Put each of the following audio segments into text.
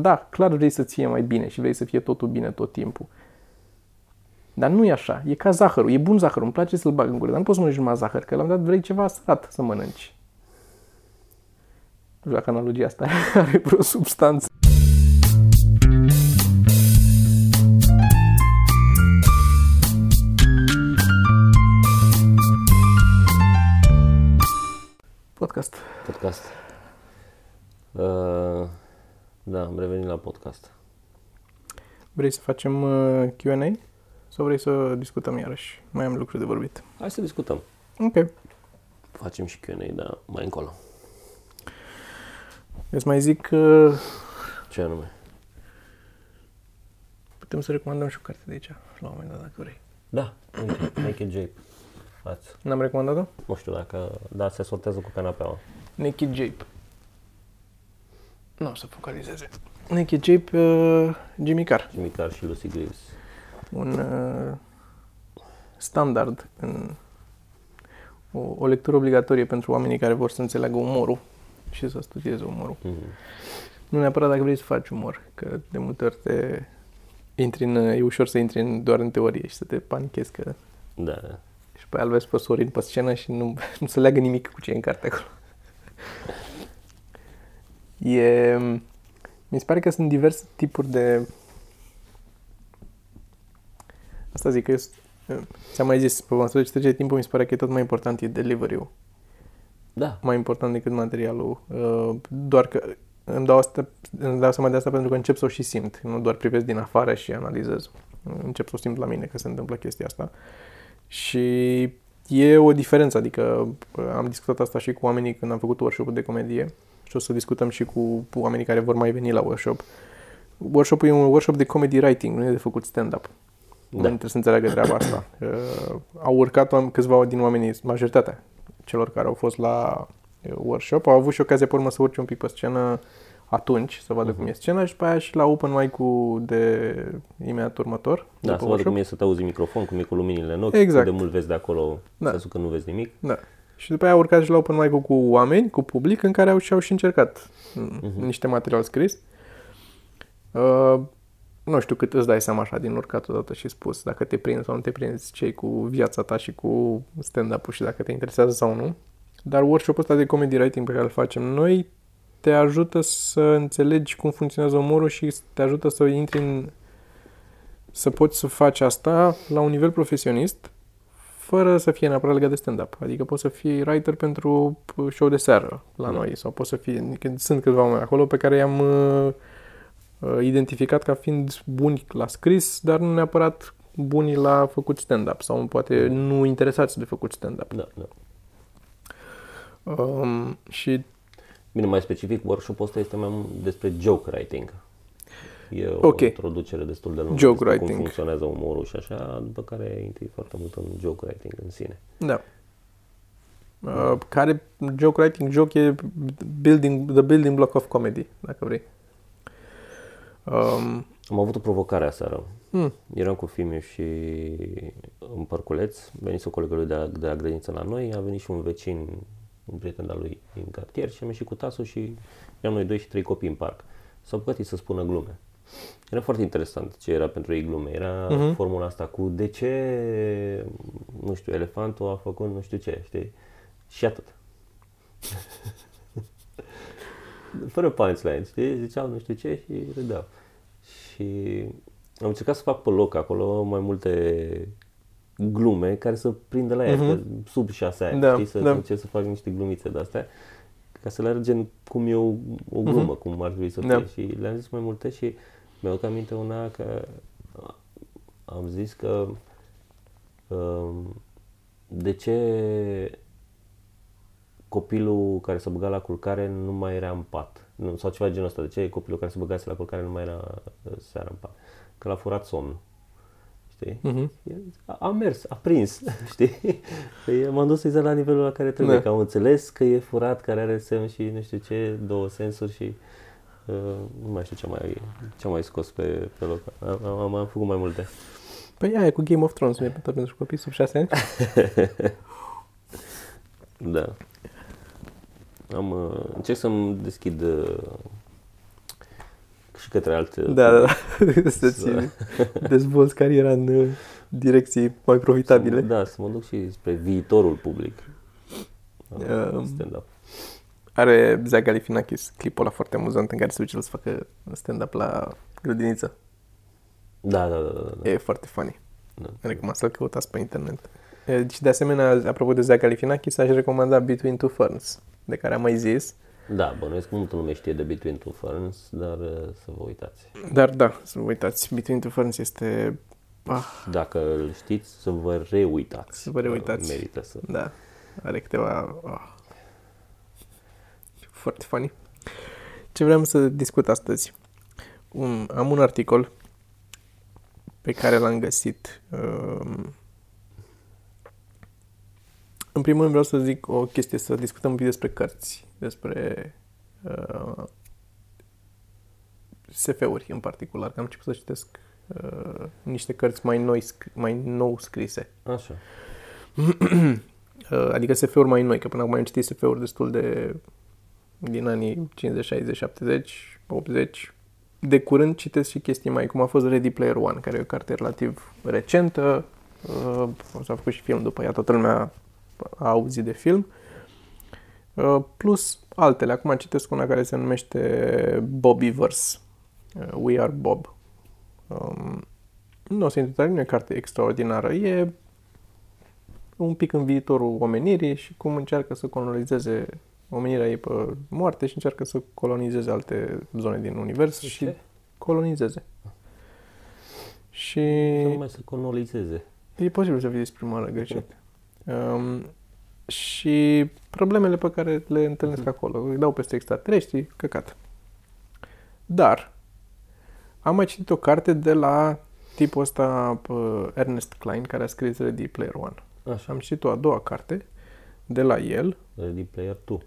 Da, clar vrei să ție mai bine și vrei să fie totul bine tot timpul. Dar nu e așa. E ca zahărul. E bun zahărul. Îmi place să-l bag în gură. Dar nu poți să mănânci numai zahăr. Că la un dat vrei ceva sărat să mănânci. Nu știu dacă analogia asta are vreo substanță. Podcast. Podcast. Uh, da, am revenit la podcast. Vrei să facem uh, Q&A? Sau vrei să discutăm iarăși? Mai am lucruri de vorbit. Hai să discutăm. Ok. Facem și Q&A, dar mai încolo. Îți mai zic că Ce anume? putem să recomandăm și o carte de aici, la un moment dat, dacă vrei. Da, uite, Naked Jape. Fați. N-am recomandat-o? Nu știu dacă, da, se sortează cu canapeaua. Naked Jape. Nu o să focalizeze. Naked Jape, uh, Jimmy Carr. Jimmy Carr și Lucy Greaves. Un uh, standard în o, o lectură obligatorie pentru oamenii care vor să înțeleagă umorul și să studieze umorul. Mm-hmm. Nu neapărat dacă vrei să faci umor, că de multe ori te intri în, e ușor să intri în, doar în teorie și să te panichezi că Da, da. și pe aia îl vezi pe Sorin pe scenă și nu, nu se leagă nimic cu ce e în carte acolo. E, mi se pare că sunt diverse tipuri de... Asta zic că eu, ți-am mai zis, pe măsură ce trece timpul, mi se pare că e tot mai important e delivery-ul. Da, mai important decât materialul. Uh, Doar că îmi dau, asta, îmi dau seama de asta pentru că încep să o și simt. Nu doar privesc din afară și analizez. Încep să o simt la mine că se întâmplă chestia asta. Și e o diferență. Adică uh, am discutat asta și cu oamenii când am făcut workshop de comedie și o să discutăm și cu oamenii care vor mai veni la workshop. Workshopul e un workshop de comedy writing, nu e de făcut stand-up. Da. da. trebuie să înțeleagă treaba asta. Uh, au urcat oam- câțiva din oamenii, majoritatea celor care au fost la uh, workshop, au avut și ocazia pe urmă să urce un pic pe scenă atunci, să vadă uh-huh. cum e scena și pe aia și la open mic-ul de imediat următor. Da, după să vadă workshop. cum e să te auzi în microfon, cum e cu luminile în ochi, Exact. cât de mult vezi de acolo, Da. da. sensul că nu vezi nimic. Da. Și după aia au urcat și la open mic cu oameni, cu public, în care au și-au și încercat uh-huh. Mhm. niște material scris. Uh, nu știu cât îți dai seama așa din urcat odată și spus, dacă te prinzi sau nu te prinzi, ce cu viața ta și cu stand-up-ul și dacă te interesează sau nu. Dar workshop-ul ăsta de comedy writing pe care îl facem noi te ajută să înțelegi cum funcționează umorul și te ajută să intri în... să poți să faci asta la un nivel profesionist fără să fie neapărat legat de stand-up. Adică poți să fii writer pentru show de seară la Da. noi sau poți să fii... că Sunt câțiva oameni acolo pe care i-am uh, uh, identificat ca fiind buni la scris, dar nu neapărat buni la făcut stand-up sau poate nu interesați de făcut stand-up. Da, da. Um, și Bine, mai specific, workshop-ul ăsta este mai mult despre joke writing. E o Ok. introducere destul de lungă Joke despre writing. cum funcționează umorul și așa, după care intri foarte mult în joke writing în sine. Da. Uh, care joke writing joke e building, the building block of comedy, dacă vrei. Um, Am avut o provocare aseară. mm, Eram cu Fimiu și în Părculeț, venise o colegă lui de, la- de la grădiniță la noi, a venit și un vecin, un prieten al lui din cartier și am ieșit cu tasul și eram noi doi și trei copii în parc. S-au păcătit să spună glume. Era foarte interesant ce era pentru ei glume. Era Mhm. uh-huh. formula asta cu de ce, nu știu, elefantul a făcut nu știu ce, știi? Și atât. Fără punchline, știi? Ziceau nu știu ce și râdeau. Și am încercat să fac pe loc acolo mai multe glume care să prindă la ea, Mhm. că sub șase ani, Da, știi? Să, da. să încerc să fac niște glumițe de astea ca să le arăt gen cum e o, o glumă, cum ar trebui să fie. Da. Și le-am zis mai multe și mi-au aminte una că am zis că um, de ce copilul care s-a băgat la culcare nu mai era în pat. Nu, sau ceva de genul ăsta. De ce copilul care se băgase la culcare nu mai era uh, seara în pat? Că l-a furat somnul. Știi? mhm. A, a mers, a prins, știi? Păi m-am dus exact la nivelul la care trebuie, Da. că am înțeles că e furat, care are semn și nu știu ce, două sensuri și uh, nu mai știu ce mai, ce mai scos pe, pe loc. Am, am, am făcut mai multe. Păi aia e cu Game of Thrones, nu e pentru pentru copii sub 6 ani? Da. Am, uh, încerc să-mi deschid uh, și către alte... Da, da, da. Să-ți dezvolți cariera în uh, direcții mai profitabile. Da, să mă duc și spre viitorul public. Um, Stand-up. Are Zach Galifianakis clipul ăla foarte amuzant în care se duce el să facă stand-up la grădiniță. Da, da, da, da. da. E foarte funny. Da. Recomand să-l căutați pe internet. E, Și de asemenea, apropo de Zach Galifianakis, aș recomanda Between Two Ferns, de care am mai zis. Da, bănuiesc că multă lume știe de Between Two Ferns, dar uh, să vă uitați. Dar da, să vă uitați, Between Two Ferns este... Ah, Dacă îl știți, să vă reuitați. Să vă reuitați. Merită să... da, are câteva... Ah, foarte funny. Ce vreau să discut astăzi? Un, am un articol pe care l-am găsit. Um, în primul rând vreau să zic o chestie, să discutăm un pic despre cărți, despre uh, SF-uri în particular, că am început să citesc uh, niște cărți mai noi, sc- mai nou scrise. Așa. Uh, adică SF-uri mai noi, că până acum am citit SF-uri destul de din anii 50, 60, 70, 80. De curând citesc și chestii mai, cum a fost Ready Player One, care e o carte relativ recentă. Uh, s-a făcut și film după ea, toată lumea a auzit de film. Uh, plus altele. Acum citesc una care se numește Bobbyverse. Uh, We Are Bob. Um, nu o să intru tare, nu e o carte extraordinară. E un pic în viitorul omenirii și cum încearcă să colonizeze omenirea ei pe moarte și încearcă să colonizeze alte zone din univers De și ce? colonizeze. Și Să nu mai să colonizeze. e posibil să fie exprimare greșit. Um, și problemele pe care le întâlnesc acolo, îi dau peste extraterestri, căcat. Dar am mai citit o carte de la tipul ăsta, pă, Ernest Klein, care a scris Ready Player One. Așa. Am citit o a doua carte de la el, Ready Player 2.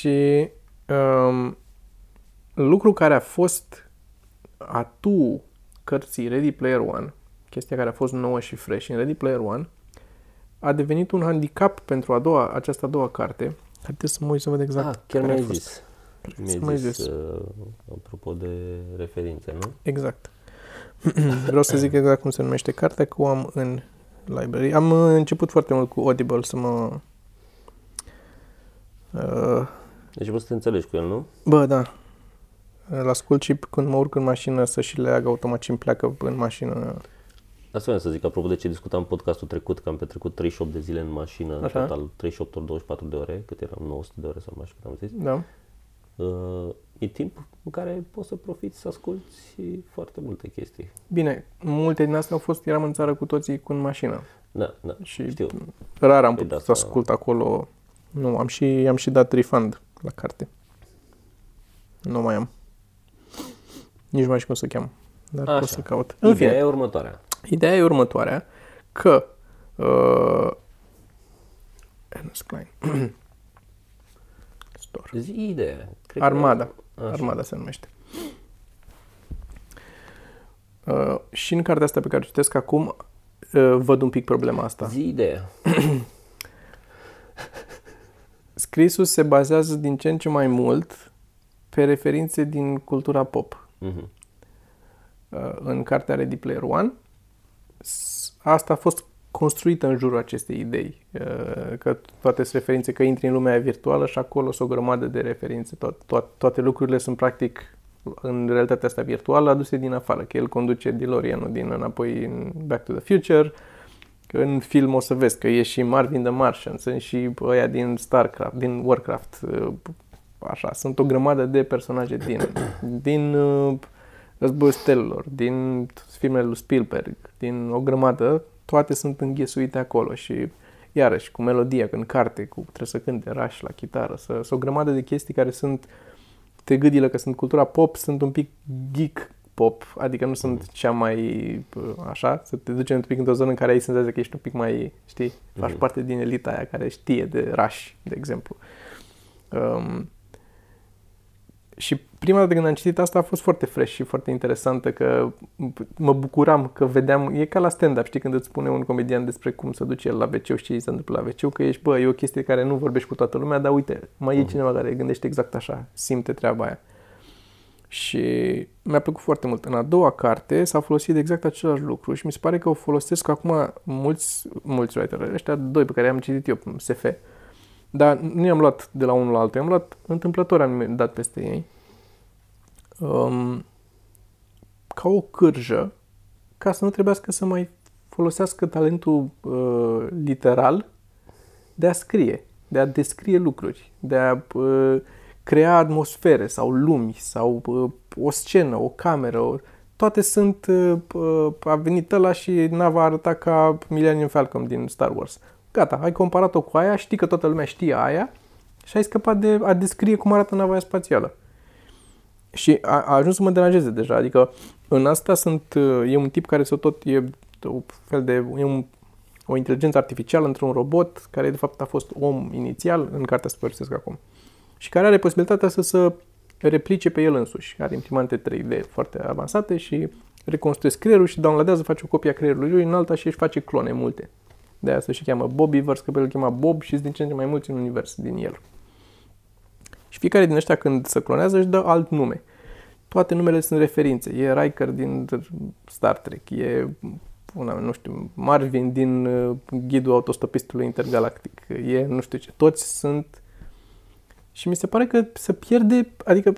Și um, lucru care a fost atu cărții Ready Player One, chestia care a fost nouă și fresh în Ready Player One, a devenit un handicap pentru a doua, această a doua carte. Haideți să mă uit să văd exact ah, chiar care a mi-ai fost. zis. să Mi-ai mai zis, zis. uh, apropo de referințe, nu? Exact. Vreau să zic exact cum se numește cartea, că o am în library. Am uh, început foarte mult cu Audible să mă... Uh, Deci poți să te înțelegi cu el, nu? Bă, da. Îl ascult și când mă urc în mașină să și leagă automat și îmi pleacă în mașină. Asta vreau să zic, apropo de ce discutam în podcastul trecut, că am petrecut 38 de zile în mașină, în Așa. total 38 ori 24 de ore, cât eram 900 de ore sau mai știu cât am zis. Da. Uh, e timp în care poți să profiți să asculti foarte multe chestii. Bine, multe din astea au fost, eram în țară cu toții cu în mașină. Da, da, Și știu. rar am Păi putut da, să asta- ascult acolo. Nu, am și, am și dat refund la carte. Nu mai am. Nici nu mai știu cum să cheam. Dar Așa. pot să caut. În Ideea fine, e următoarea. ideea e următoarea, că uh, Ernest Klein Store. Zi ideea. Cred Armada. Că... Așa. Armada se numește. Uh, și în cartea asta pe care o citesc acum uh, văd un pic problema asta. Zi ideea. Scrisul se bazează din ce în ce mai mult pe referințe din cultura pop. Mhm. Uh, în cartea Ready Player One, s- asta a fost construită în jurul acestei idei, uh, că toate sunt referințe, că intri în lumea virtuală și acolo sunt o grămadă de referințe. Tot, tot, toate lucrurile sunt practic în realitatea asta virtuală aduse din afară, că el conduce DeLorean-ul din înapoi în Back to the Future, că în film o să vezi că e și Marvin the Martian, sunt și ăia din StarCraft, din Warcraft, uh, așa, sunt o grămadă de personaje din, din uh, Războiul Stelelor, din filmele lui Spielberg, din o grămadă, toate sunt înghesuite acolo și iarăși cu melodia, în carte, cu trebuie să cânte raș la chitară, să, sunt o grămadă de chestii care sunt te gâdilă că sunt cultura pop, sunt un pic geek pop, adică nu sunt cea mai uh, așa, să te duci un pic într-o zonă în care ai senzația că ești un pic mai, știi, faci Mhm. parte din elita aia care știe de raș, de exemplu. Um, și prima dată când am citit asta a fost foarte fresh și foarte interesantă că mă bucuram că vedeam, e ca la stand-up, știi, când îți spune un comedian despre cum să duce el la wc și ce se întâmplă la wc că ești, bă, e o chestie care nu vorbești cu toată lumea, dar uite, mai e cineva care gândește exact așa, simte treaba aia. Și mi-a plăcut foarte mult. În a doua carte s-a folosit exact același lucru și mi se pare că o folosesc acum mulți, mulți writer, ăștia doi pe care am citit eu, SF, dar nu i-am luat de la unul la altul, i-am luat întâmplător, am dat peste ei. Um, ca o cârjă, ca să nu trebuiască să mai folosească talentul uh, literal de a scrie, de a descrie lucruri, de a uh, crea atmosfere sau lumi sau uh, o scenă, o cameră, o... toate sunt, uh, uh, a venit ăla și nava arăta ca Millennium Falcon din Star Wars. Gata, ai comparat-o cu aia, știi că toată lumea știe aia și ai scăpat de a descrie cum arată nava spațială. Și a, a ajuns să mă deranjeze deja, adică în asta sunt, e un tip care să tot e un fel de, e un, o inteligență artificială într-un robot care de fapt a fost om inițial în cartea Spărțesc acum și care are posibilitatea să se replice pe el însuși. Are imprimante 3D foarte avansate și reconstruiesc creierul și downloadează, face o copie a creierului lui în alta și își face clone multe. De aia se și cheamă Bobbyverse, că pe el îl chema Bob și din ce în ce mai mulți în univers din el. Și fiecare din ăștia când se clonează își dă alt nume. Toate numele sunt referințe. E Riker din Star Trek, e una, nu știu, Marvin din uh, Ghidul Autostopistului Intergalactic, e nu știu ce. Toți sunt și mi se pare că se pierde, adică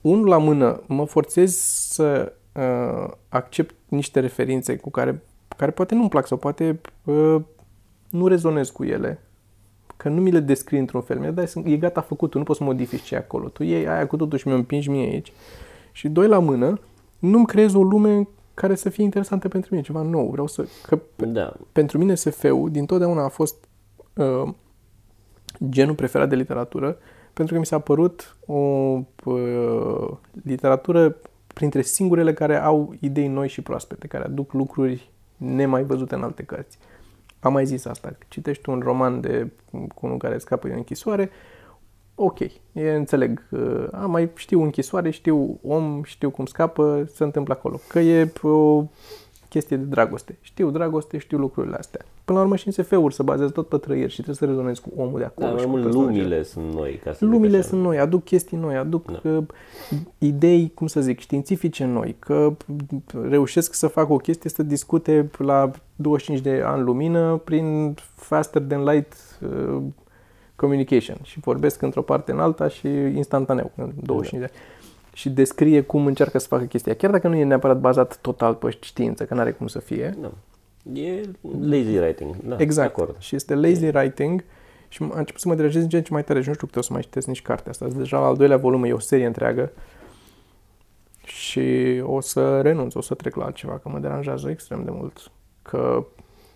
unul la mână mă forțez să uh, accept niște referințe cu care, care poate nu-mi plac sau poate uh, nu rezonez cu ele. Că nu mi le descrii într-un fel. Mi-a dat, e gata făcut, nu poți să modifici ce acolo. Tu iei aia cu totul și mi-o împingi mie aici. Și doi la mână, nu-mi creez o lume care să fie interesantă pentru mine, ceva nou. Vreau să... Că da. Pentru mine SF-ul din totdeauna a fost uh, genul preferat de literatură, pentru că mi s-a părut o uh, literatură printre singurele care au idei noi și proaspete, care aduc lucruri nemai văzute în alte cărți. Am mai zis asta. Citești un roman de cu unul care scapă din închisoare, ok, e, înțeleg. Am mai știu închisoare, știu om, știu cum scapă, se întâmplă acolo. Că e o chestie de dragoste. Știu dragoste, știu lucrurile astea. Până la urmă și în SF-uri se bazează tot pe trăieri și trebuie să rezonezi cu omul de acolo. Da, mai mult lumile sunt noi. Ca să lumile sunt noi, aduc chestii noi, aduc da. Uh, idei, cum să zic, științifice noi, că reușesc să fac o chestie să discute la 25 de ani lumină prin faster than light uh, communication și vorbesc într-o parte în alta și instantaneu, în 25 da. de ani și descrie cum încearcă să facă chestia, chiar dacă nu e neapărat bazat total pe știință, că nu are cum să fie. Da. E lazy writing, da, Exact. Acord. Și este lazy writing și am început să mă deranjez din ce în ce mai tare și nu știu cât o să mai citesc nici cartea asta. Deja al doilea volum e o serie întreagă și o să renunț, o să trec la altceva, că mă deranjează extrem de mult. Că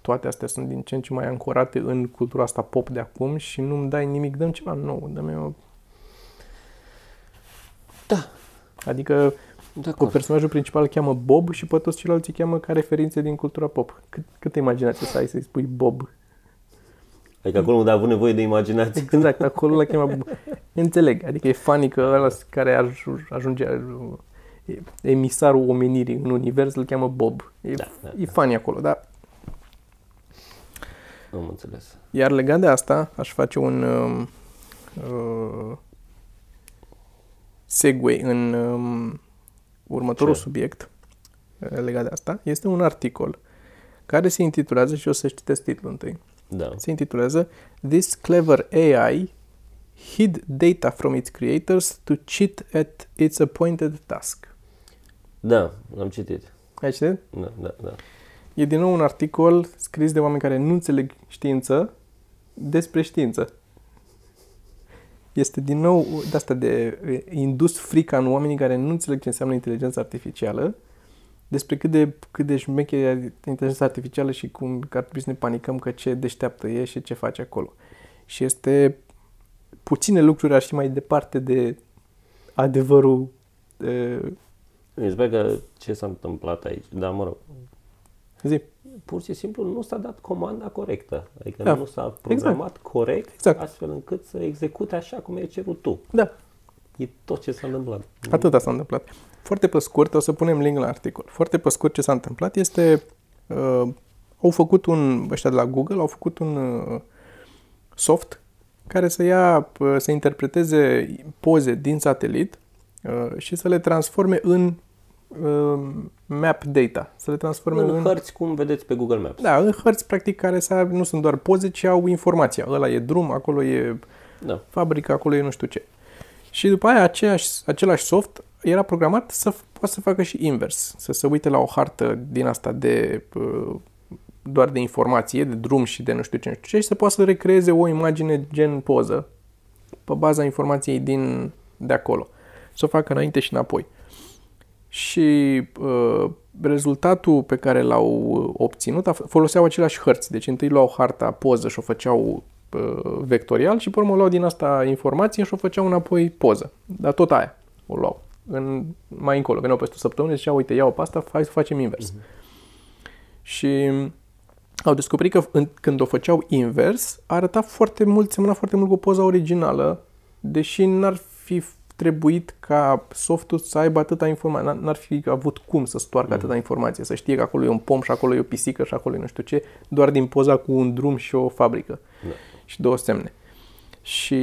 toate astea sunt din ce în ce mai ancorate în cultura asta pop de acum și nu-mi dai nimic, dăm ceva nou, dă-mi o... Da, Adică cu personajul principal îl cheamă Bob și pe toți ceilalți îi cheamă ca referințe din cultura pop. Cât, câtă imaginație să ai să-i spui Bob? Adică acolo unde a avut nevoie de imaginație. Exact, acolo la cheamă Bob. Înțeleg, adică e funny că ăla care ajunge emisarul omenirii în univers îl cheamă Bob. E, da, da, e da. funny acolo, dar am înțeles. Iar legat de asta, aș face un uh, uh, segue în um, următorul Ce? subiect uh, legat de asta. Este un articol care se intitulează, și o să citesc titlul întâi, da. se intitulează This clever AI hid data from its creators to cheat at its appointed task. Da, am citit. Ai citit? Da, da, da. E din nou un articol scris de oameni care nu înțeleg știință despre știință este din nou de asta de indus frica în oamenii care nu înțeleg ce înseamnă inteligența artificială, despre cât de, cât de șmeche e inteligența artificială și cum că ar trebui să ne panicăm că ce deșteaptă e și ce face acolo. Și este puține lucruri ar fi mai departe de adevărul. De... Mi se că ce s-a întâmplat aici, dar mă rog. Zi pur și simplu nu s-a dat comanda corectă. Adică da. nu s-a programat exact. corect exact. astfel încât să execute așa cum ai cerut tu. Da. e tot ce s-a întâmplat. Atâta s-a întâmplat. Foarte pe scurt, o să punem link la articol. Foarte pe scurt ce s-a întâmplat este, uh, au făcut un, ăștia de la Google, au făcut un uh, soft care să ia, uh, să interpreteze poze din satelit uh, și să le transforme în uh, map data, să le transforme În în, hărți, cum vedeți pe Google Maps. da, în hărți practic care să aibă, nu sunt doar poze, ci au informația. Ăla e drum, acolo e Da. fabrică, acolo e nu știu ce. Și după aia aceeași, același soft era programat să f- poată să facă și invers, să se uite la o hartă din asta de uh, doar de informație, de drum și de nu știu ce, nu știu ce și să poată să recreeze o imagine gen poză pe baza informației din de acolo. Să o facă înainte și înapoi. Și uh, rezultatul pe care l-au obținut, a f- foloseau aceleași hărți. Deci întâi luau harta poză și o făceau uh, vectorial și pe urmă luau din asta informație și o făceau înapoi poză. Dar tot aia o luau. În, mai încolo, veneau peste o săptămână și ziceau, uite, iau pe asta, hai să facem invers. Și au descoperit că în, când o făceau invers, arăta foarte mult, semăna foarte mult cu poza originală, deși n-ar fi trebuit ca softul să aibă atâta informație, n- n-ar fi avut cum să stoarcă atâta informație, să știe că acolo e un pom și acolo e o pisică și acolo e nu știu ce, doar din poza cu un drum și o fabrică Da. și două semne. Și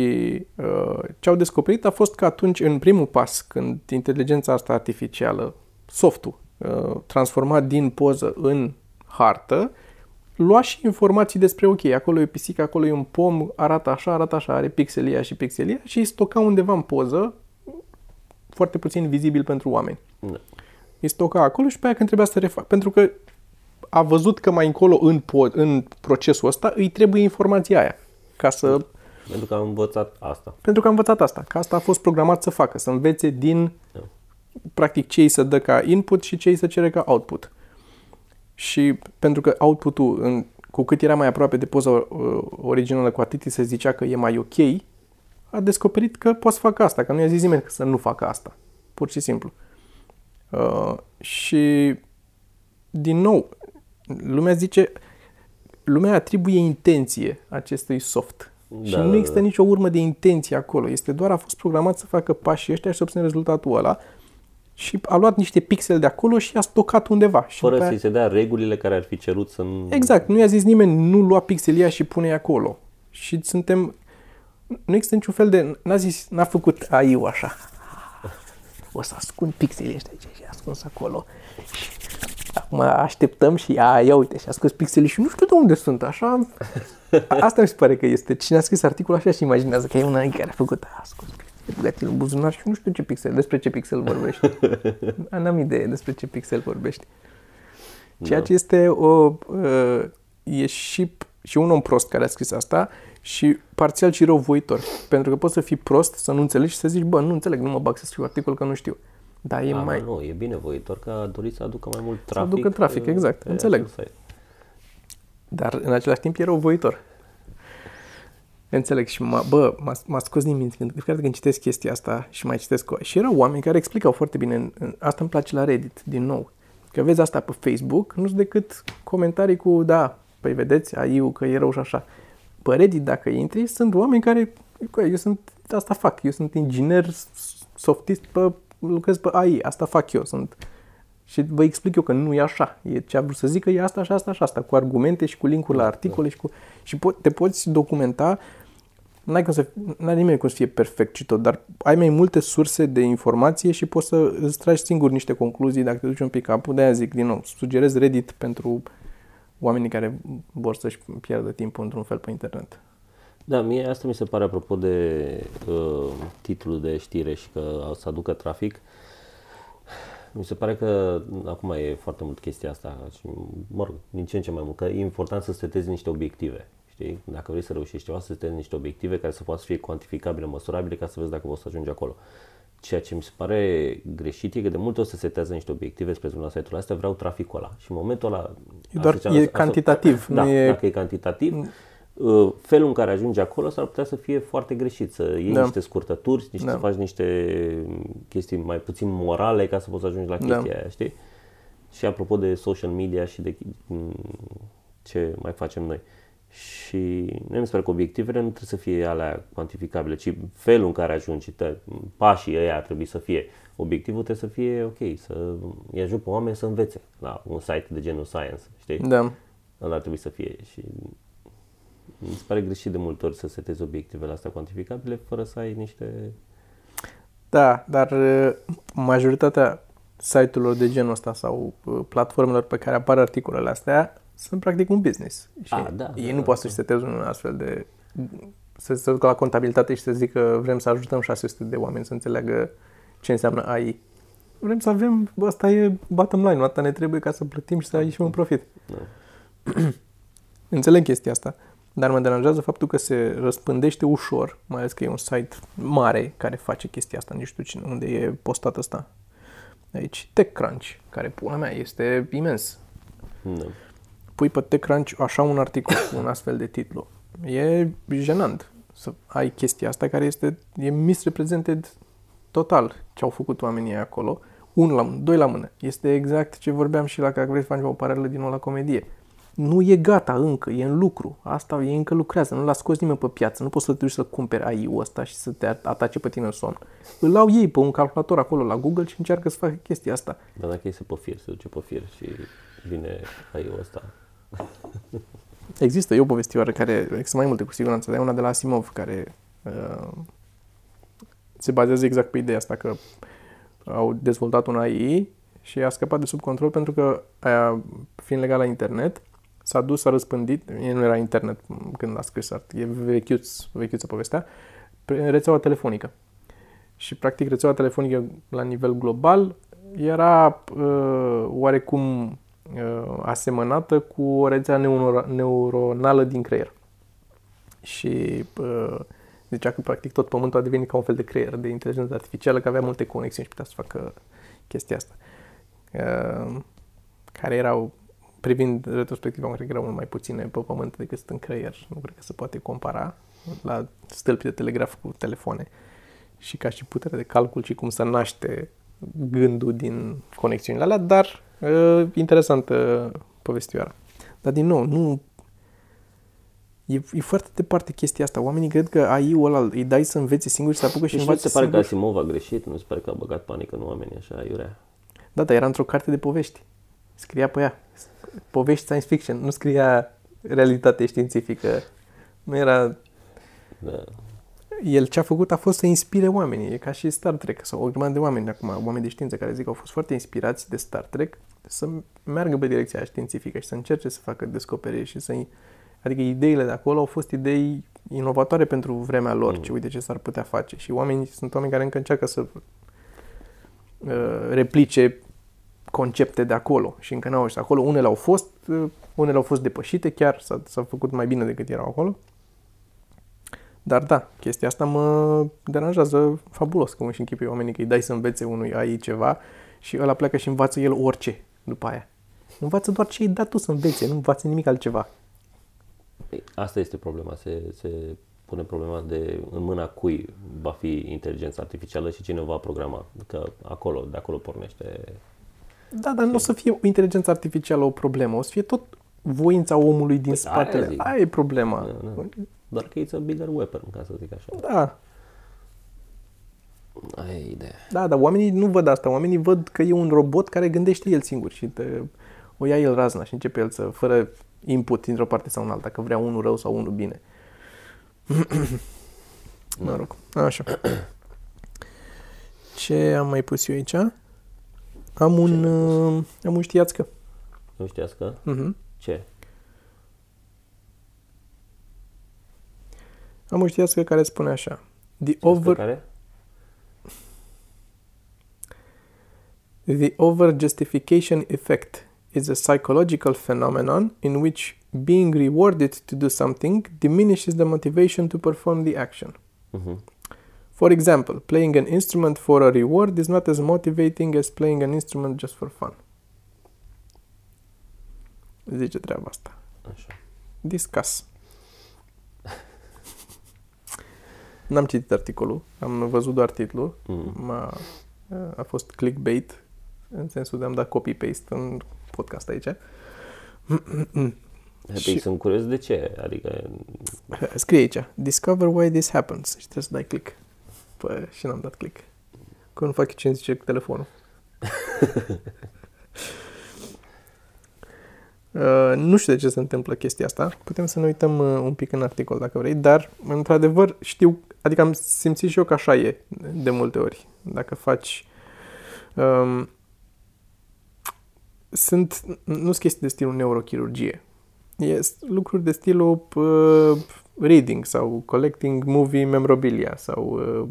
uh, ce au descoperit a fost că atunci, în primul pas, când inteligența asta artificială, softul, uh, transformat din poză în hartă, lua și informații despre, ok, acolo e o pisică, acolo e un pom, arată așa, arată așa, are pixelia și pixelia și îi stoca undeva în poză, foarte puțin vizibil pentru oameni. Da. Îi stoca acolo și pe aia când trebuia să refac, pentru că a văzut că mai încolo în, po- în procesul ăsta îi trebuie informația aia ca să Pentru că am învățat asta. pentru că a învățat asta, că asta a fost programat să facă, să învețe din, Da. practic, ce îi se dă ca input și ce îi se cere ca output. Și pentru că output-ul, în, cu cât era mai aproape de poza uh, originală, cu atât îi se zicea că e mai ok, a descoperit că poate să facă asta, că nu i-a zis nimeni să nu facă asta. Pur și simplu. Uh, și, din nou, lumea zice, lumea atribuie intenție acestui soft. Da, și da, nu există da. nicio urmă de intenție acolo. Este doar a fost programat să facă pașii ăștia și să obțină rezultatul ăla și a luat niște pixeli de acolo și a stocat undeva. Și Fără după aia- să-i se dea regulile care ar fi cerut să nu... Exact, nu i-a zis nimeni nu lua pixelia și pune acolo. Și suntem nu există niciun fel de n-a zis, n-a făcut AI-ul așa. O să ascund pixelii ăștia aici și ascuns acolo. Și acum așteptăm și a, ia uite, și a scos pixelii și nu știu de unde sunt, așa. Asta mi se pare că este. Cine a scris articolul așa și imaginează că e una care a făcut, a scos pixelii, băgat în buzunar și nu știu ce pixel, despre ce pixel vorbești. N-am idee despre ce pixel vorbești. Ceea Da. ce este o... Uh, e și, și un om prost care a scris asta și parțial și răuvoitor. Pentru că poți să fii prost, să nu înțelegi și să zici, bă, nu înțeleg, nu mă bag să scriu articol că nu știu. Dar e A, mai... Nu, e binevoitor că a dorit să aducă mai mult trafic. aducă trafic, pe- exact, pe înțeleg. acel site. Dar în același timp e răuvoitor. Înțeleg și mă, bă, m-a, m-a scos din minți când, cred că când citesc chestia asta și mai citesc o... Și erau oameni care explicau foarte bine, în, în, asta îmi place la Reddit, din nou. Că vezi asta pe Facebook, nu sunt decât comentarii cu, da, păi vedeți, AI-ul că e rău și așa. Pe Reddit, dacă intri, sunt oameni care, "Cu, eu sunt, asta fac, eu sunt inginer, softist, pe, lucrez pe AI, asta fac eu, sunt... Și vă explic eu că nu e așa. E ce a vrut să zică e asta și asta și asta, cu argumente și cu linkuri la articole și cu... Și po- te poți documenta N-ai, cum să, n-ai nimeni cum să fie perfect și tot, dar ai mai multe surse de informație și poți să îți tragi singur niște concluzii dacă te duci un pic capul. De-aia zic, din nou, sugerez Reddit pentru oamenii care vor să-și pierdă timpul într-un fel pe internet. Da, mie asta mi se pare apropo de uh, titlul de știre și că o să aducă trafic. Mi se pare că acum e foarte mult chestia asta și, mă rog, din ce în ce mai mult, că e important să setezi niște obiective. Știi? Dacă vrei să reușești ceva, să setezi niște obiective care să poată să fie cuantificabile, măsurabile, ca să vezi dacă poți să ajungi acolo. Ceea ce mi se pare greșit e că de multe ori se setează niște obiective, spre exemplu la site-ul astea, vreau traficul ăla. Și în momentul ăla... E doar- asociat- e aso- cantitativ, Da, nu e- dacă e cantitativ, uh, felul în care ajungi acolo s-ar putea să fie foarte greșit, să iei Da. niște scurtături, niște, Da. să faci niște chestii mai puțin morale ca să poți să ajungi la Da. chestia aia, știi? Și apropo de social media și de mm, ce mai facem noi. Și nu mi se pare că obiectivele nu trebuie să fie alea cuantificabile, ci felul în care ajungi, tă, pașii ăia ar trebui să fie. Obiectivul trebuie să fie, ok, să îi ajut pe oameni să învețe la un site de genul Science, știi? Da. Ăla ar trebui să fie și mi se pare greșit de multe ori să setezi obiectivele astea cuantificabile fără să ai niște... Da, dar uh, majoritatea site-urilor de genul ăsta sau uh, platformelor pe care apar articolele astea sunt practic un business. Și A, da, ei da, nu da, pot să-și seteze un astfel de... să se ducă la contabilitate și să zică vrem să ajutăm 600 de oameni să înțeleagă ce înseamnă AI. Vrem să avem, asta e bottom line, asta ne trebuie ca să plătim și să ieșim în profit. Da. Înțeleg chestia asta, dar mă deranjează faptul că se răspândește ușor, mai ales că e un site mare care face chestia asta, nu știu cine, unde e postat asta. Aici, TechCrunch, care, pula mea, este imens. Da. Pui pe TechCrunch așa un articol cu un astfel de titlu. E jenant să ai chestia asta care este, e misrepresented total ce au făcut oamenii acolo. Unul la mână, doi la mână. Este exact ce vorbeam și la care vrei să facem o paralelă din nou la comedie. Nu e gata încă, e în lucru. Asta e încă lucrează, nu l-a scos nimeni pe piață. Nu poți să te duci să cumperi AI-ul ăsta și să te atace pe tine în somn. Îl au ei pe un calculator acolo la Google și încearcă să facă chestia asta. Dar dacă iese pe fir, se duce pe fir și vine AI-ul ăsta. Există, e o povestioară care, există mai multe cu siguranță, dar e una de la Asimov care uh, se bazează exact pe ideea asta că au dezvoltat un AI și a scăpat de sub control pentru că aia, fiind legat la internet, s-a dus, s-a răspândit, e nu era internet când a scris art, e vechiuț, vechiuță povestea, pe rețeaua telefonică. Și practic rețeaua telefonică la nivel global era uh, oarecum uh, asemănată cu o rețea neuro- neuronală din creier. Și uh, zicea că practic tot pământul a devenit ca un fel de creier de inteligență artificială, că avea multe conexiuni și putea să facă chestia asta. Uh, care erau, privind retrospectiv, cred că erau mult mai puține pe pământ decât sunt în creier. Nu cred că se poate compara la stâlpi de telegraf cu telefoane. Și ca și putere de calcul și cum să naște gândul din conexiunile alea, dar uh, interesantă povestioara. Dar din nou, nu E, e foarte departe chestia asta. Oamenii cred că AI-ul ăla îi dai să învețe singur și să apucă și Și nu învață se pare că singur. Asimov a greșit, nu se pare că a băgat panică în oameni așa, iurea. Da, dar era într-o carte de povești. Scria pe ea. Povești science fiction. Nu scria realitate științifică. Nu era... Da. El ce a făcut a fost să inspire oamenii. E ca și Star Trek sau o grămadă de oameni acum, oameni de știință care zic că au fost foarte inspirați de Star Trek să meargă pe direcția aia științifică și să încerce să facă descoperiri și să Adică ideile de acolo au fost idei inovatoare pentru vremea lor, Mm. ce uite ce s-ar putea face. Și oamenii sunt oameni care încă încearcă să uh, replice concepte de acolo și încă n-au ieșit acolo. Unele au fost, uh, unele au fost depășite, chiar s-a, s-a făcut mai bine decât erau acolo. Dar da, chestia asta mă deranjează fabulos, cum își închipui oamenii că îi dai să învețe unui AI ceva și ăla pleacă și învață el orice după aia. Învață doar ce îi dat tu să învețe, nu învață nimic altceva. Ei, Asta este problema, se, se pune problema de în mâna cui va fi inteligența artificială și cine o va programa. Că acolo, de acolo pornește. Da, dar nu o să fie o inteligență artificială o problemă, o să fie tot voința omului din Păi, spatele. aia zic. Aia e problema. Da, da. Doar că it's a bigger weapon, ca să zic așa. Da, Aia e ideea. da, dar oamenii nu văd asta. Oamenii văd că e un robot care gândește el singur și te, o ia el razna și începe el să, fără input dintr-o parte sau în alta, că vrea unul rău sau unul bine. mă rog, așa. Ce am mai pus eu aici? Am un, uh, am un știați-că. Nu știați că? Uh-huh. Ce? Am un știați-că care spune așa. The Over... over, Care? The over-justification effect is a psychological phenomenon in which being rewarded to do something diminishes the motivation to perform the action. Uh-huh. For example, playing an instrument for a reward is not as motivating as playing an instrument just for fun. Zice treaba asta. Așa. Discuss. N-am citit articolul, am văzut doar titlul. Mm. M-a, a fost clickbait, în sensul de am dat copy-paste în podcast aici. Și... Sunt curios de ce, adică... Scrie aici, discover why this happens și trebuie să dai click. Păi, și n-am dat click. Că nu fac ce îmi zice cu telefonul. Uh, nu știu de ce se întâmplă chestia asta. Putem să ne uităm uh, un pic în articol dacă vrei, dar într-adevăr știu, adică am simțit și eu că așa e de multe ori. Dacă faci um, sunt, nu sunt chestii de stilul neurochirurgie. E lucruri de stilul uh, reading sau collecting movie memorabilia sau uh,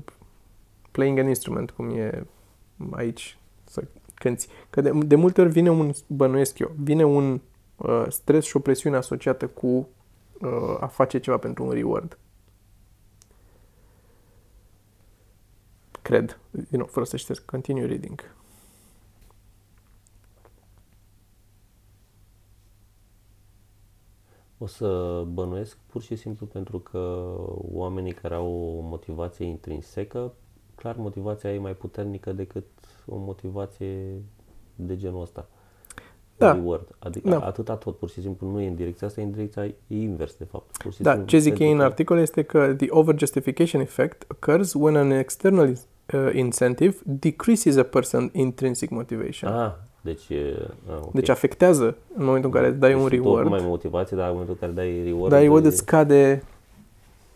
playing an instrument, cum e aici să cânti. Că de, de multe ori vine un, bănuiesc eu, vine un uh, stres și o presiune asociată cu uh, a face ceva pentru un reward. Cred. Din nou, fără să știți. Continue reading. O să bănuiesc pur și simplu pentru că oamenii care au o motivație intrinsecă, clar motivația e mai puternică decât o motivație de genul ăsta. Da. Reward. Adică da. atâta tot, pur și simplu nu e în direcția asta, e în direcția e invers, de fapt. Pur și da, ce zic ei în articol este că the over-justification effect occurs when an external uh, incentive decreases a person's intrinsic motivation. Ah, deci, a, okay. deci afectează în momentul în care îți dai deci un reward. Tot mai motivație, dar în momentul în care dai reward... Dar reward îți scade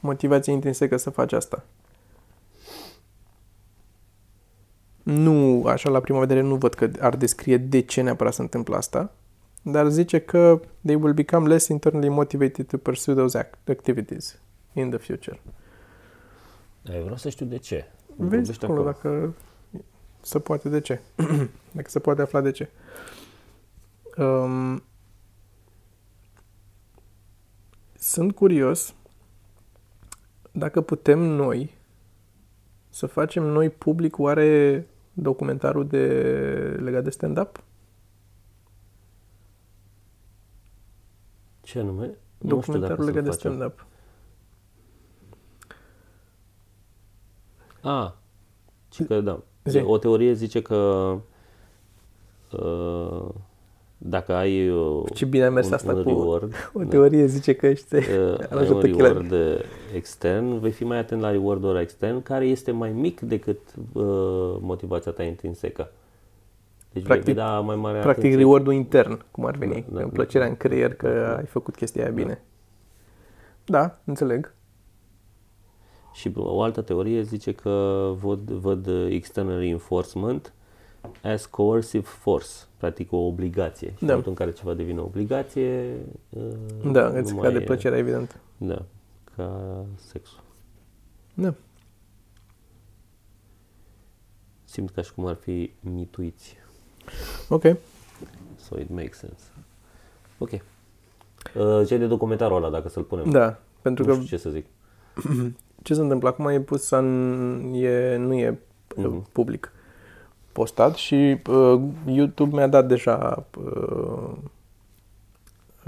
motivația intrinsecă să faci asta. Nu, așa la prima vedere, nu văd că ar descrie de ce neapărat se întâmplă asta, dar zice că they will become less internally motivated to pursue those activities in the future. Dar eu vreau să știu de ce. Vezi acolo dacă se poate de ce. dacă se poate afla de ce. Um, sunt curios dacă putem noi să facem noi public oare documentarul de legat de stand-up? Ce anume? Documentarul legat de stand-up. Ah, ci că da. Zi. O teorie zice că uh, dacă ai uh, Ce bine a mers un, asta un cu reward, o da. teorie da, zice că ești uh, ai un reward extern, vei fi mai atent la reward extern care este mai mic decât uh, motivația ta intrinsecă. Deci practic, vei da mai mare Practic atenție. reward intern, cum ar veni, da, da, plăcerea da, în creier că da, ai făcut chestia aia bine. Da, da înțeleg. Și o altă teorie zice că văd, văd external reinforcement as coercive force, practic o obligație. Și da. în momentul în care ceva devine o obligație... Uh, da, îți scade plăcerea, evident. Da, ca sexul. Da. Simt ca și cum ar fi mituiți. Ok. So it makes sense. Ok. Uh, ce de documentarul ăla, dacă să-l punem? Da, pentru nu că... știu ce să zic. ce se întâmplă acum e pus în, e, nu e mm-hmm. public postat și uh, YouTube mi-a dat deja uh,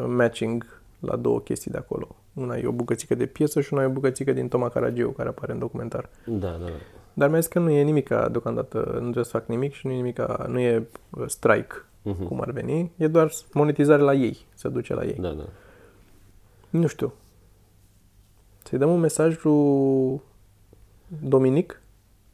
matching la două chestii de acolo. Una e o bucățică de piesă și una e o bucățică din Toma Caragiu care apare în documentar. Da, da, da. Dar mi-a zis că nu e nimic deocamdată, nu trebuie să fac nimic și nu e nimic, nu e uh, strike, uh-huh. cum ar veni, e doar monetizare la ei, să duce la ei. Da, da. Nu știu, să-i dăm un mesaj lui Dominic?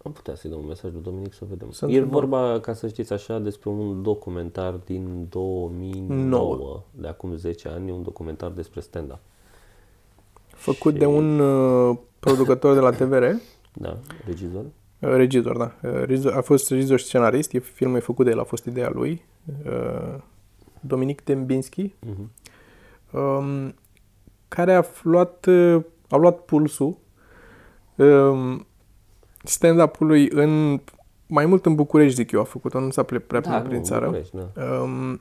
Am putea să-i dăm un mesaj lui Dominic să vedem. Sunt e vorba, ca să știți așa, despre un documentar din 2009, 9. de acum 10 ani, un documentar despre stand-up. Făcut și... de un uh, producător de la TVR. Da, regizor. Uh, regizor, da. Uh, a fost regizor și scenarist, e, filmul e făcut de el, a fost ideea lui. Uh, Dominic Dembinski. Uh-huh. Um, care a luat uh, au luat pulsul um, stand-up-ului în mai mult în București, zic eu, a făcut-o, nu s-a prea da, prin nu, țară. Da. Um,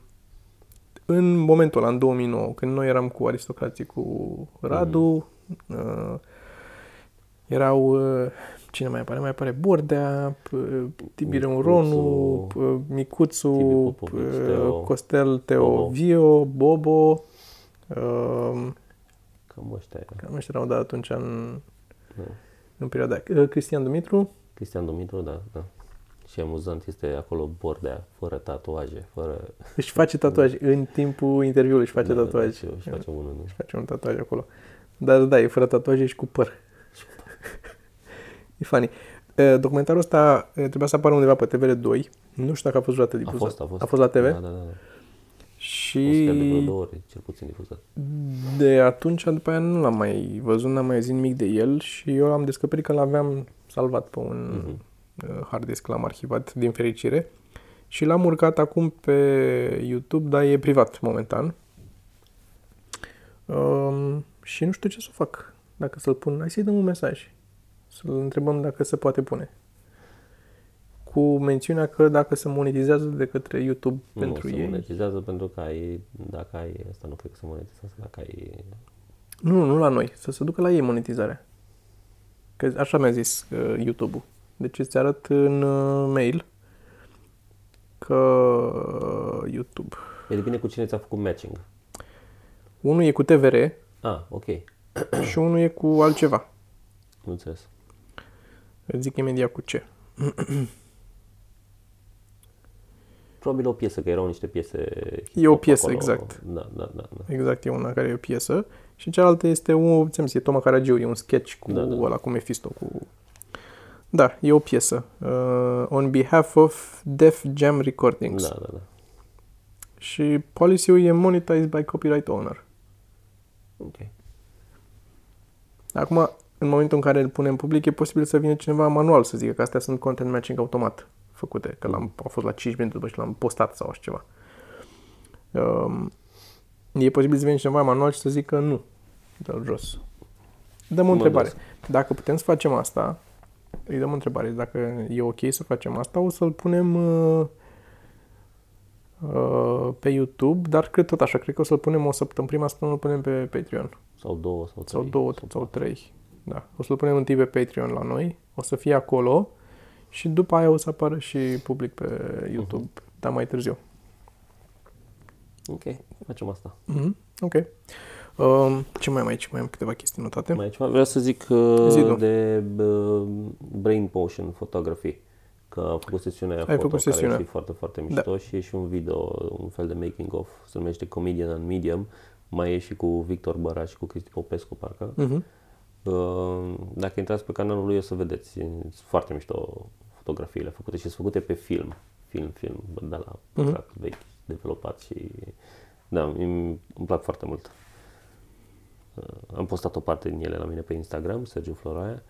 în momentul ăla, în 2009, când noi eram cu aristocrații, cu Radu, mm. uh, erau, uh, cine mai apare? Mai apare Bordea, uh, Tibireu Ronu, uh, Micuțu, Popovici, uh, Teo, Costel Teovio, Bobo, Bobo uh, Cam ăștia erau. Cam ăștia erau, da, atunci în, da. în perioada. Uh, Cristian Dumitru. Cristian Dumitru, da, da. Și amuzant este acolo bordea, fără tatuaje, fără... Își face tatuaj în timpul interviului, își face Da, da, tatuaj. da, își face unul. nu? Își face un tatuaj acolo. Dar da, e fără tatuaje și cu păr. e funny. Uh, Documentarul ăsta uh, trebuia să apară undeva pe TVR2. Nu știu dacă a fost vreodată A difuzat. fost, a fost. A fost la TV? Da, da, da. Și Și... de vreo două ori, cel puțin difuzat. de atunci, după aia, nu l-am mai văzut, n-am mai auzit nimic de el și eu l-am descoperit că l-aveam salvat pe un Mhm. uh, hard disk, l-am arhivat din fericire și l-am urcat acum pe YouTube, dar e privat momentan. Um, și nu știu ce să fac. Dacă să-l pun, hai să-i dăm un mesaj. Să-l întrebăm dacă se poate pune. Cu mențiunea că dacă se monetizează de către YouTube Nu, pentru se ei. monetizează pentru că ai, dacă ai, asta nu cred că se monetizează, dacă ai... Nu, nu la noi. Să se ducă la ei monetizarea. Că așa mi-a zis uh, YouTube-ul. Deci îți arăt în uh, mail că uh, YouTube. E depinde cu cine ți-a făcut matching. Unul e cu TVR Ah, ok, și unul e cu altceva. nu înțeles. Îți zic imediat cu ce. Probabil o piesă, că erau niște piese E o hip-hop piesă, acolo. exact. Da, da, da. da. Exact, e una care e o piesă. Și cealaltă este un, ți-am zis, e Toma Caragiu, e un sketch cu Da, da, da. da. ăla, cu Mephisto, cu... Da, e o piesă. Uh, on behalf of Def Jam Recordings. Da, da, da. Și policy-ul e monetized by copyright owner. Ok. Acum, în momentul în care îl punem public, e posibil să vină cineva manual să zică că astea sunt content matching automat făcute, că l-am, au fost la 5 minute după ce l-am postat sau așa ceva. Um, e posibil să vină cineva manual și să zică nu, dă jos. Dăm o Mă întrebare. dos. Dacă putem să facem asta, îi dăm o întrebare. Dacă e ok să facem asta, o să-l punem uh, uh, pe YouTube, dar cred tot așa, cred că o să-l punem o săptămână, prima săptămână îl punem pe Patreon. Sau două, sau trei. Sau două sau trei. Da. O să-l punem întâi pe Patreon la noi, o să fie acolo și după aia o să apară și public pe YouTube, uh-huh. dar mai târziu. Ok, facem asta. Mm-hmm. Ok. Um, ce mai am aici? Mai am câteva chestii notate. Mai e ceva? Vreau să zic uh, Zi tu. de uh, Brain Potion Photography. Că a făcut sesiunea aia Ai foto, făcut care sesiunea. e foarte, foarte mișto da. și e și un video, un fel de making of, se numește Comedian on Medium. Mai e și cu Victor Băraș și cu Cristi Popescu, parcă. Mm-hmm. Uh, dacă intrați pe canalul lui o să vedeți, sunt foarte mișto fotografiile făcute și sunt făcute pe film, film, film, de la pătrat Mhm. vechi, dezvoltat și da, îmi, îmi plac foarte mult. Uh, am postat o parte din ele la mine pe Instagram, Sergiu Floraia.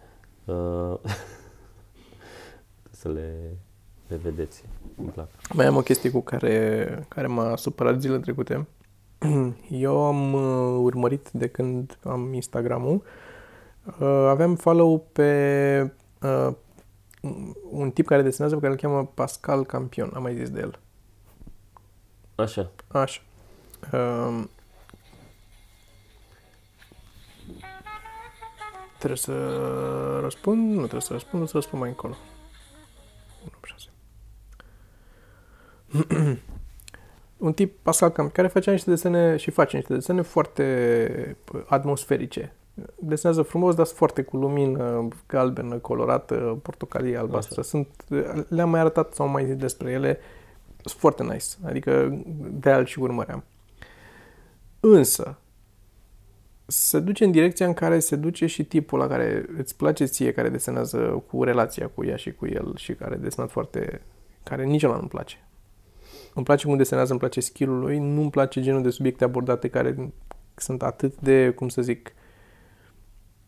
Uh, să le, le vedeți, îmi plac. Mai am o chestie cu care, care m-a supărat zilele trecute. Eu am uh, urmărit de când am Instagram-ul. Uh, aveam follow pe uh, un tip care desenează pe care îl cheamă Pascal Campion. Am mai zis de el. Așa, Așa. Um, trebuie să răspund? Nu trebuie să răspund, o să răspund mai încolo. 1, 6. Un tip, Pascal Camp, care face niște desene și face niște desene foarte atmosferice. Desenează frumos, dar sunt foarte cu lumină galbenă, colorată, portocalie, albastră. Așa. Sunt, le-am mai arătat sau mai zis despre ele. Sunt foarte nice. Adică de al și urmăream. Însă, se duce în direcția în care se duce și tipul la care îți place ție, care desenează cu relația cu ea și cu el și care desenat foarte... care nici ăla nu-mi place. Îmi place cum desenează, îmi place skill-ul lui, nu-mi place genul de subiecte abordate care sunt atât de, cum să zic,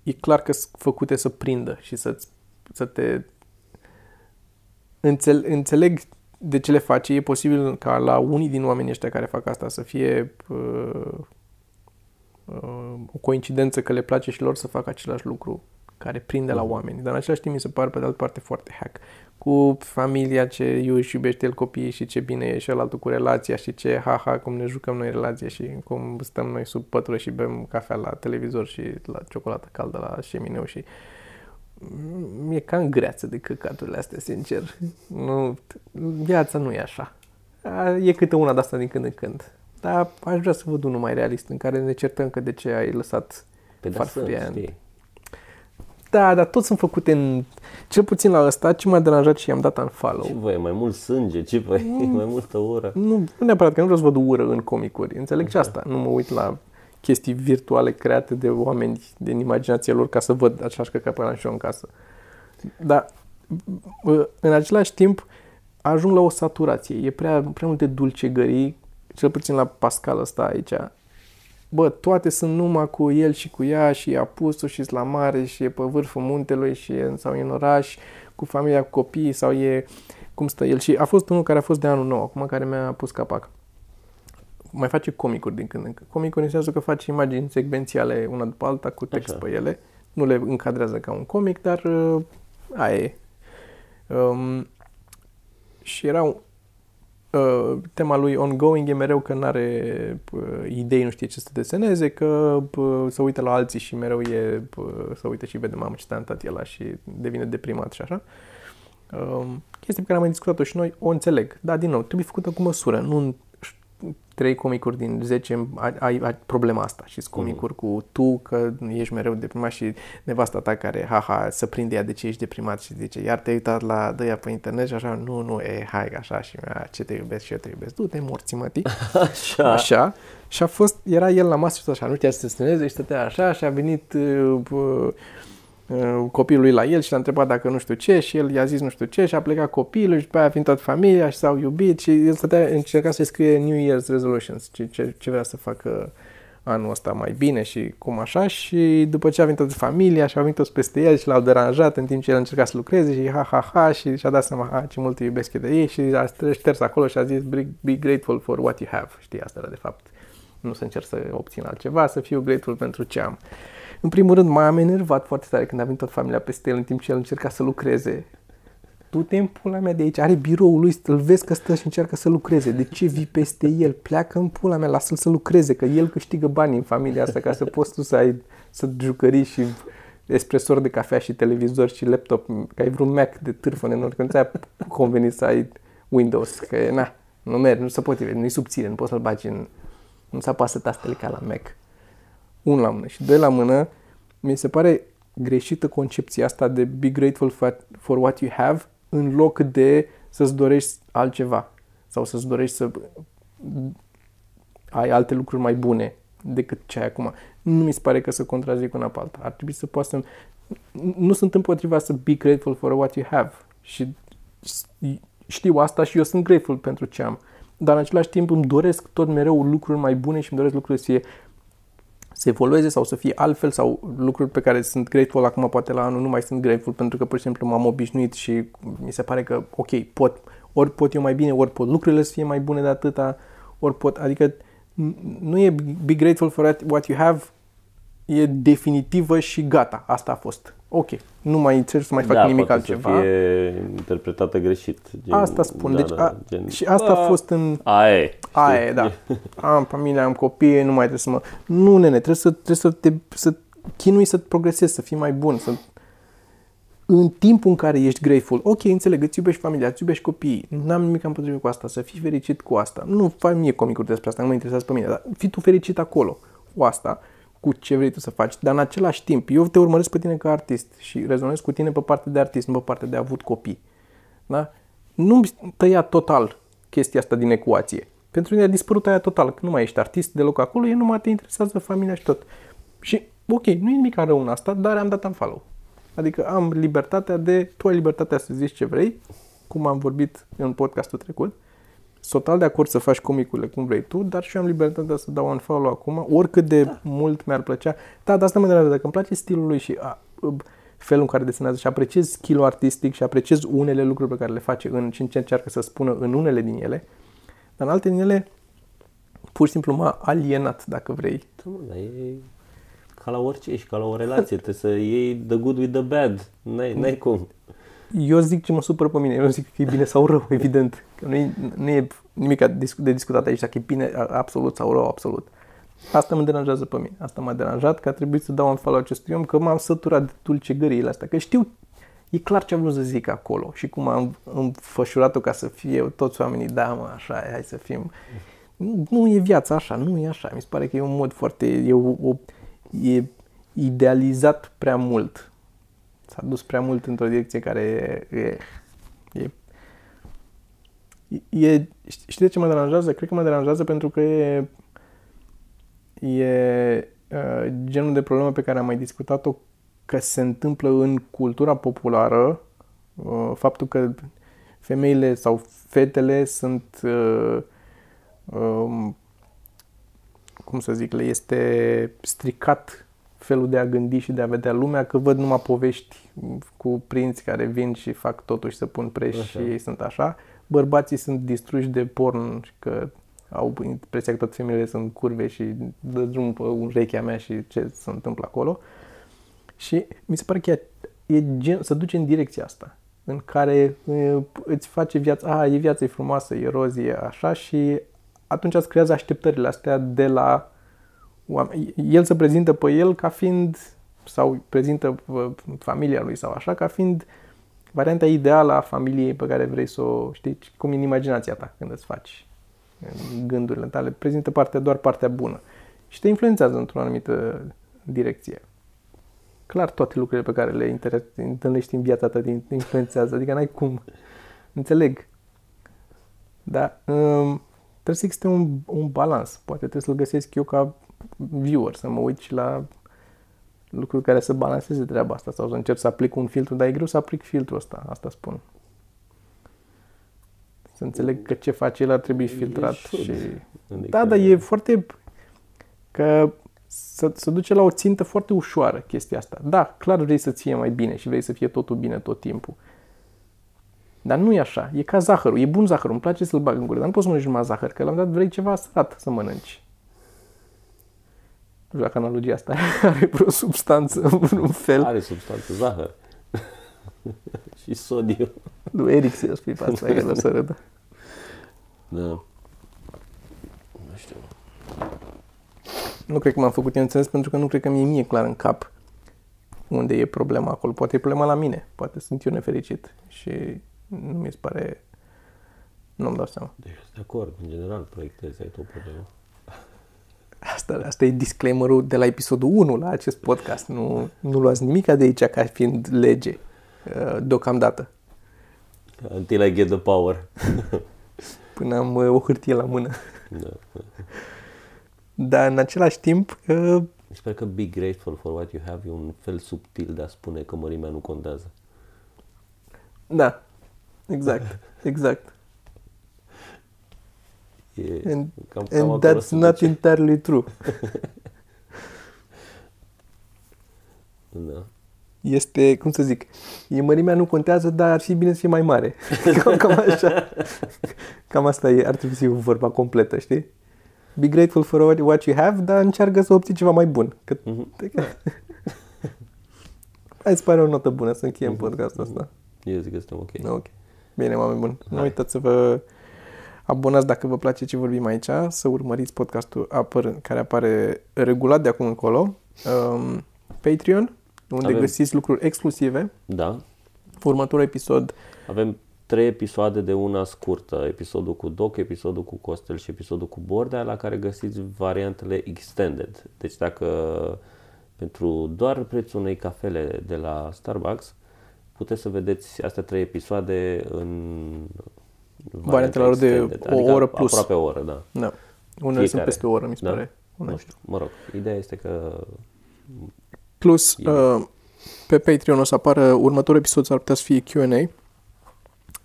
e clar că sunt făcute să prindă și să, să te... Înțel, înțeleg de ce le face. E posibil ca la unii din oamenii ăștia care fac asta să fie uh, uh, o coincidență că le place și lor să facă același lucru care prinde la oameni. Dar în același timp mi se pare pe de altă parte foarte hack. Cu familia ce își iubește el copiii și ce bine e și altul cu relația și ce ha-ha cum ne jucăm noi relația și cum stăm noi sub pătură și bem cafea la televizor și la ciocolată caldă la șemineu și mi-e cam greață de căcaturile astea, sincer. Nu, viața nu e așa. E câte una de asta din când în când. Dar aș vrea să văd unul mai realist în care ne certăm că de ce ai lăsat Pe de să, farfuria. știi. Da, dar toți sunt făcute în... Cel puțin la ăsta, ce m-a deranjat și i-am dat un follow. Ce voi, mai mult sânge, ce voi, mm. mai multă ură. Nu, nu neapărat, că nu vreau să văd ură în comicuri. Înțeleg și asta. Nu mă uit la chestii virtuale create de oameni din imaginația lor ca să văd același căcat până și eu în casă. Dar în același timp ajung la o saturație. E prea, prea multe dulcegării, cel puțin la Pascal ăsta aici. Bă, toate sunt numai cu el și cu ea și e apus și la mare și e pe vârful muntelui și e, sau e în oraș cu familia, cu copii sau e cum stă el. Și a fost unul care a fost de anul nou, acum care mi-a pus capac. Mai face comicuri din când în când. Comicuri înseamnă că face imagini secvențiale una după alta cu text Așa. pe ele. Nu le încadrează ca un comic, dar uh, aia e. Um, și era uh, tema lui ongoing e mereu că nu are uh, idei, nu știe ce să deseneze, că uh, să uită la alții și mereu e uh, să uite și vede mamă ce talentat e la și devine deprimat și așa. Uh, chestia pe care am mai discutat-o și noi, o înțeleg. Da, din nou, trebuie făcută cu măsură, nu trei comicuri din 10 ai, ai, ai problema asta și comicuri mm. cu tu că ești mereu deprimat și nevasta ta care, haha, să prinde ea de ce ești deprimat și zice, iar te-ai uitat la dăia pe internet și așa, nu, nu, e, hai, așa și mea, ce te iubesc și eu te iubesc, du-te morți, măti. Așa. Așa. Și a fost, era el la masă și tot așa, nu știa să se strâneze și stătea așa și a venit uh, uh, Uh, copilului la el și l-a întrebat dacă nu știu ce și el i-a zis nu știu ce și a plecat copilul și după aia a venit toată familia și s-au iubit și el stătea, încerca să scrie New Year's Resolutions, ce, ce, ce vrea să facă anul ăsta mai bine și cum așa și după ce a venit toată familia și a venit toți peste el și l-au deranjat în timp ce el încerca să lucreze și ha ha ha și și-a dat seama ha, ce mult iubesc de ei și a șters acolo și a zis be grateful for what you have, știi asta era de fapt nu să încerc să obțin altceva, să fiu grateful pentru ce am. În primul rând, m-am enervat foarte tare când a venit toată familia peste el în timp ce el încerca să lucreze. Tu te în pula mea de aici, are biroul lui, îl vezi că stă și încearcă să lucreze. De ce vii peste el? Pleacă în pula mea, lasă-l să lucreze, că el câștigă bani în familia asta ca să poți tu să ai să jucării și espresor de cafea și televizor și laptop, că ai vreun Mac de târfă nenor, că nu ți-a convenit să ai Windows, că na, nu merge, nu se poate, nu-i subțire, nu poți să-l bagi în... Nu se apasă tastele ca la Mac un la mână. Și doi la mână, mi se pare greșită concepția asta de be grateful for, for what you have în loc de să-ți dorești altceva sau să-ți dorești să ai alte lucruri mai bune decât ce ai acum. Nu mi se pare că să contrazic una pe alta. Ar trebui să poată să... Nu sunt împotriva să be grateful for what you have. Și știu asta și eu sunt grateful pentru ce am. Dar în același timp îmi doresc tot mereu lucruri mai bune și îmi doresc lucruri să fie să evolueze sau să fie altfel sau lucruri pe care sunt grateful acum poate la anul nu mai sunt grateful pentru că pur și simplu m-am obișnuit și mi se pare că ok, pot, ori pot eu mai bine, ori pot lucrurile să fie mai bune de atâta, ori pot, adică nu e be grateful for what you have, e definitivă și gata, asta a fost ok, nu mai încerc să mai fac da, nimic altceva. să fie interpretată greșit. Gen, asta spun. Da, deci, a, da, gen, și asta a, a fost în... Aia e. Aia e, da. Am familie, am copii, nu mai trebuie să mă... Nu, nene, trebuie să, trebuie să te să chinui să progresezi, să fii mai bun, să... În timpul în care ești grateful, ok, înțeleg, îți iubești familia, îți iubești copiii, n-am nimic împotrivit cu asta, să fii fericit cu asta. Nu fac mie comicuri despre asta, nu mă interesează pe mine, dar fii tu fericit acolo cu asta cu ce vrei tu să faci, dar în același timp, eu te urmăresc pe tine ca artist și rezonez cu tine pe partea de artist, nu pe partea de avut copii. Da? Nu tăia total chestia asta din ecuație. Pentru mine a dispărut aia total, că nu mai ești artist deloc acolo, e numai te interesează familia și tot. Și, ok, nu e nimic rău în asta, dar am dat un follow. Adică am libertatea de, tu ai libertatea să zici ce vrei, cum am vorbit în podcastul trecut, total de acord să faci comicurile cum vrei tu, dar și eu am libertatea să dau un follow acum, oricât de da. mult mi-ar plăcea. Da, dar asta mă deranjează, dacă îmi place stilul lui și a, felul în care desenează și apreciez skill artistic și apreciez unele lucruri pe care le face în ce încearcă să spună în unele din ele, dar în alte din ele pur și simplu m-a alienat, dacă vrei. Da, dar e ca la orice, și ca la o relație, trebuie să iei the good with the bad, n-ai, n-ai cum eu zic ce mă supără pe mine, eu nu zic că e bine sau rău, evident. Că nu, e, nu e nimic de discutat aici, dacă e bine absolut sau rău absolut. Asta mă deranjează pe mine. Asta m-a deranjat că a trebuit să dau un follow acestui om, că m-am săturat de dulcegăriile astea. Că știu, e clar ce am vrut să zic acolo și cum am înfășurat-o ca să fie toți oamenii, da mă, așa, hai să fim. Nu, nu e viața așa, nu e așa. Mi se pare că e un mod foarte, e, o, o, e idealizat prea mult s-a dus prea mult într-o direcție care e, e, e, e știi de ce mă deranjează? Cred că mă deranjează pentru că e, e uh, genul de problemă pe care am mai discutat-o că se întâmplă în cultura populară, uh, faptul că femeile sau fetele sunt uh, um, cum să zic, le este stricat felul de a gândi și de a vedea lumea, că văd numai povești cu prinți care vin și fac totul și să pun preș și ei sunt așa. Bărbații sunt distruși de porn, că au impresia că toate femeile sunt curve și dă drum pe urechea mea și ce se întâmplă acolo. Și mi se pare că e, e gen, să duce în direcția asta în care îți face viața, a, e viața e frumoasă, e roz, e așa și atunci îți creează așteptările astea de la oameni. El se prezintă pe el ca fiind, sau prezintă familia lui sau așa, ca fiind varianta ideală a familiei pe care vrei să o știi, cum în imaginația ta când îți faci gândurile tale, prezintă partea, doar partea bună și te influențează într-o anumită direcție. Clar, toate lucrurile pe care le întâlnești în viața ta te influențează, adică n-ai cum. Înțeleg. Da. Um, trebuie să existe un, un balans. Poate trebuie să-l găsesc eu ca viewer, să mă uit și la lucruri care să balanceze treaba asta sau să încerc să aplic un filtru, dar e greu să aplic filtrul ăsta, asta spun. Să înțeleg că ce face el ar trebui filtrat și... Adică... Da, dar e foarte... că să, să duce la o țintă foarte ușoară chestia asta. Da, clar vrei să fie mai bine și vrei să fie totul bine tot timpul. Dar nu e așa. E ca zahărul. E bun zahărul. Îmi place să-l bag în gură. Dar nu poți să mănânci numai zahăr. Că la dat vrei ceva sărat să mănânci. Nu știu dacă analogia asta are vreo substanță în un fel. Are substanță. Zahăr. și sodiu. Nu, Eric să spui pe asta. El o să râdă. Da. Nu știu. Nu cred că m-am făcut înțeles pentru că nu cred că mi-e mie clar în cap unde e problema acolo. Poate e problema la mine. Poate sunt eu nefericit și nu mi se pare... Nu-mi dau seama. Deci, de acord. În general, proiectezi, ai tot problemă. Asta, asta e disclaimerul de la episodul 1 la acest podcast. Nu, nu luați nimic de aici ca fiind lege uh, deocamdată. Until I get the power. Până am uh, o hârtie la mână. Da. Dar în același timp... Uh, Sper că be grateful for what you have e un fel subtil de a spune că mărimea nu contează. Da, exact, exact. E and cam, cam and that's not duce. entirely true. da. Este, cum să zic, e mărimea nu contează, dar ar fi bine să fie mai mare. cam, cam așa. Cam asta e, ar trebui să fie vorba completă, știi? Be grateful for what you have, dar încearcă să obții ceva mai bun. Că, mm-hmm. Hai să pare o notă bună să încheiem mm-hmm. podcastul ăsta. Eu zic că suntem ok. Ok. Bine, oameni buni. Nu uitați să vă abonați dacă vă place ce vorbim aici, să urmăriți podcastul apăr, care apare regulat de acum încolo. Um, Patreon, unde Avem... găsiți lucruri exclusive. Da. Următorul episod. Avem trei episoade de una scurtă, episodul cu Doc, episodul cu Costel și episodul cu Bordea, la care găsiți variantele extended. Deci dacă pentru doar prețul unei cafele de la Starbucks, puteți să vedeți astea trei episoade în variantele lor de o adică oră plus. Aproape o oră, da. Da. Unele sunt peste o oră, mi se da? pare. Nu știu, mă rog. Ideea este că... Plus, uh, pe Patreon o să apară următorul episod, s-ar putea să fie Q&A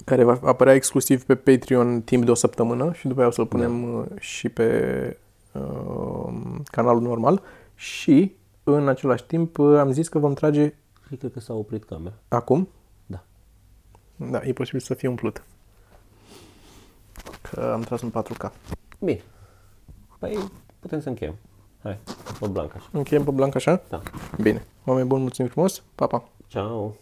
care va apărea exclusiv pe Patreon timp de o săptămână și după aia o să-l punem da. Uh, și pe uh, canalul normal și în același timp uh, am zis că vom trage... Cred că s-a oprit camera. Acum? Da. Da, e posibil să fie umplut. Că am tras în 4K. Bine. Păi putem să încheiem. Hai, pe blanc așa. Încheiem pe blanc așa? Da. Bine. Oameni buni, mulțumim frumos. Pa, pa. Ciao.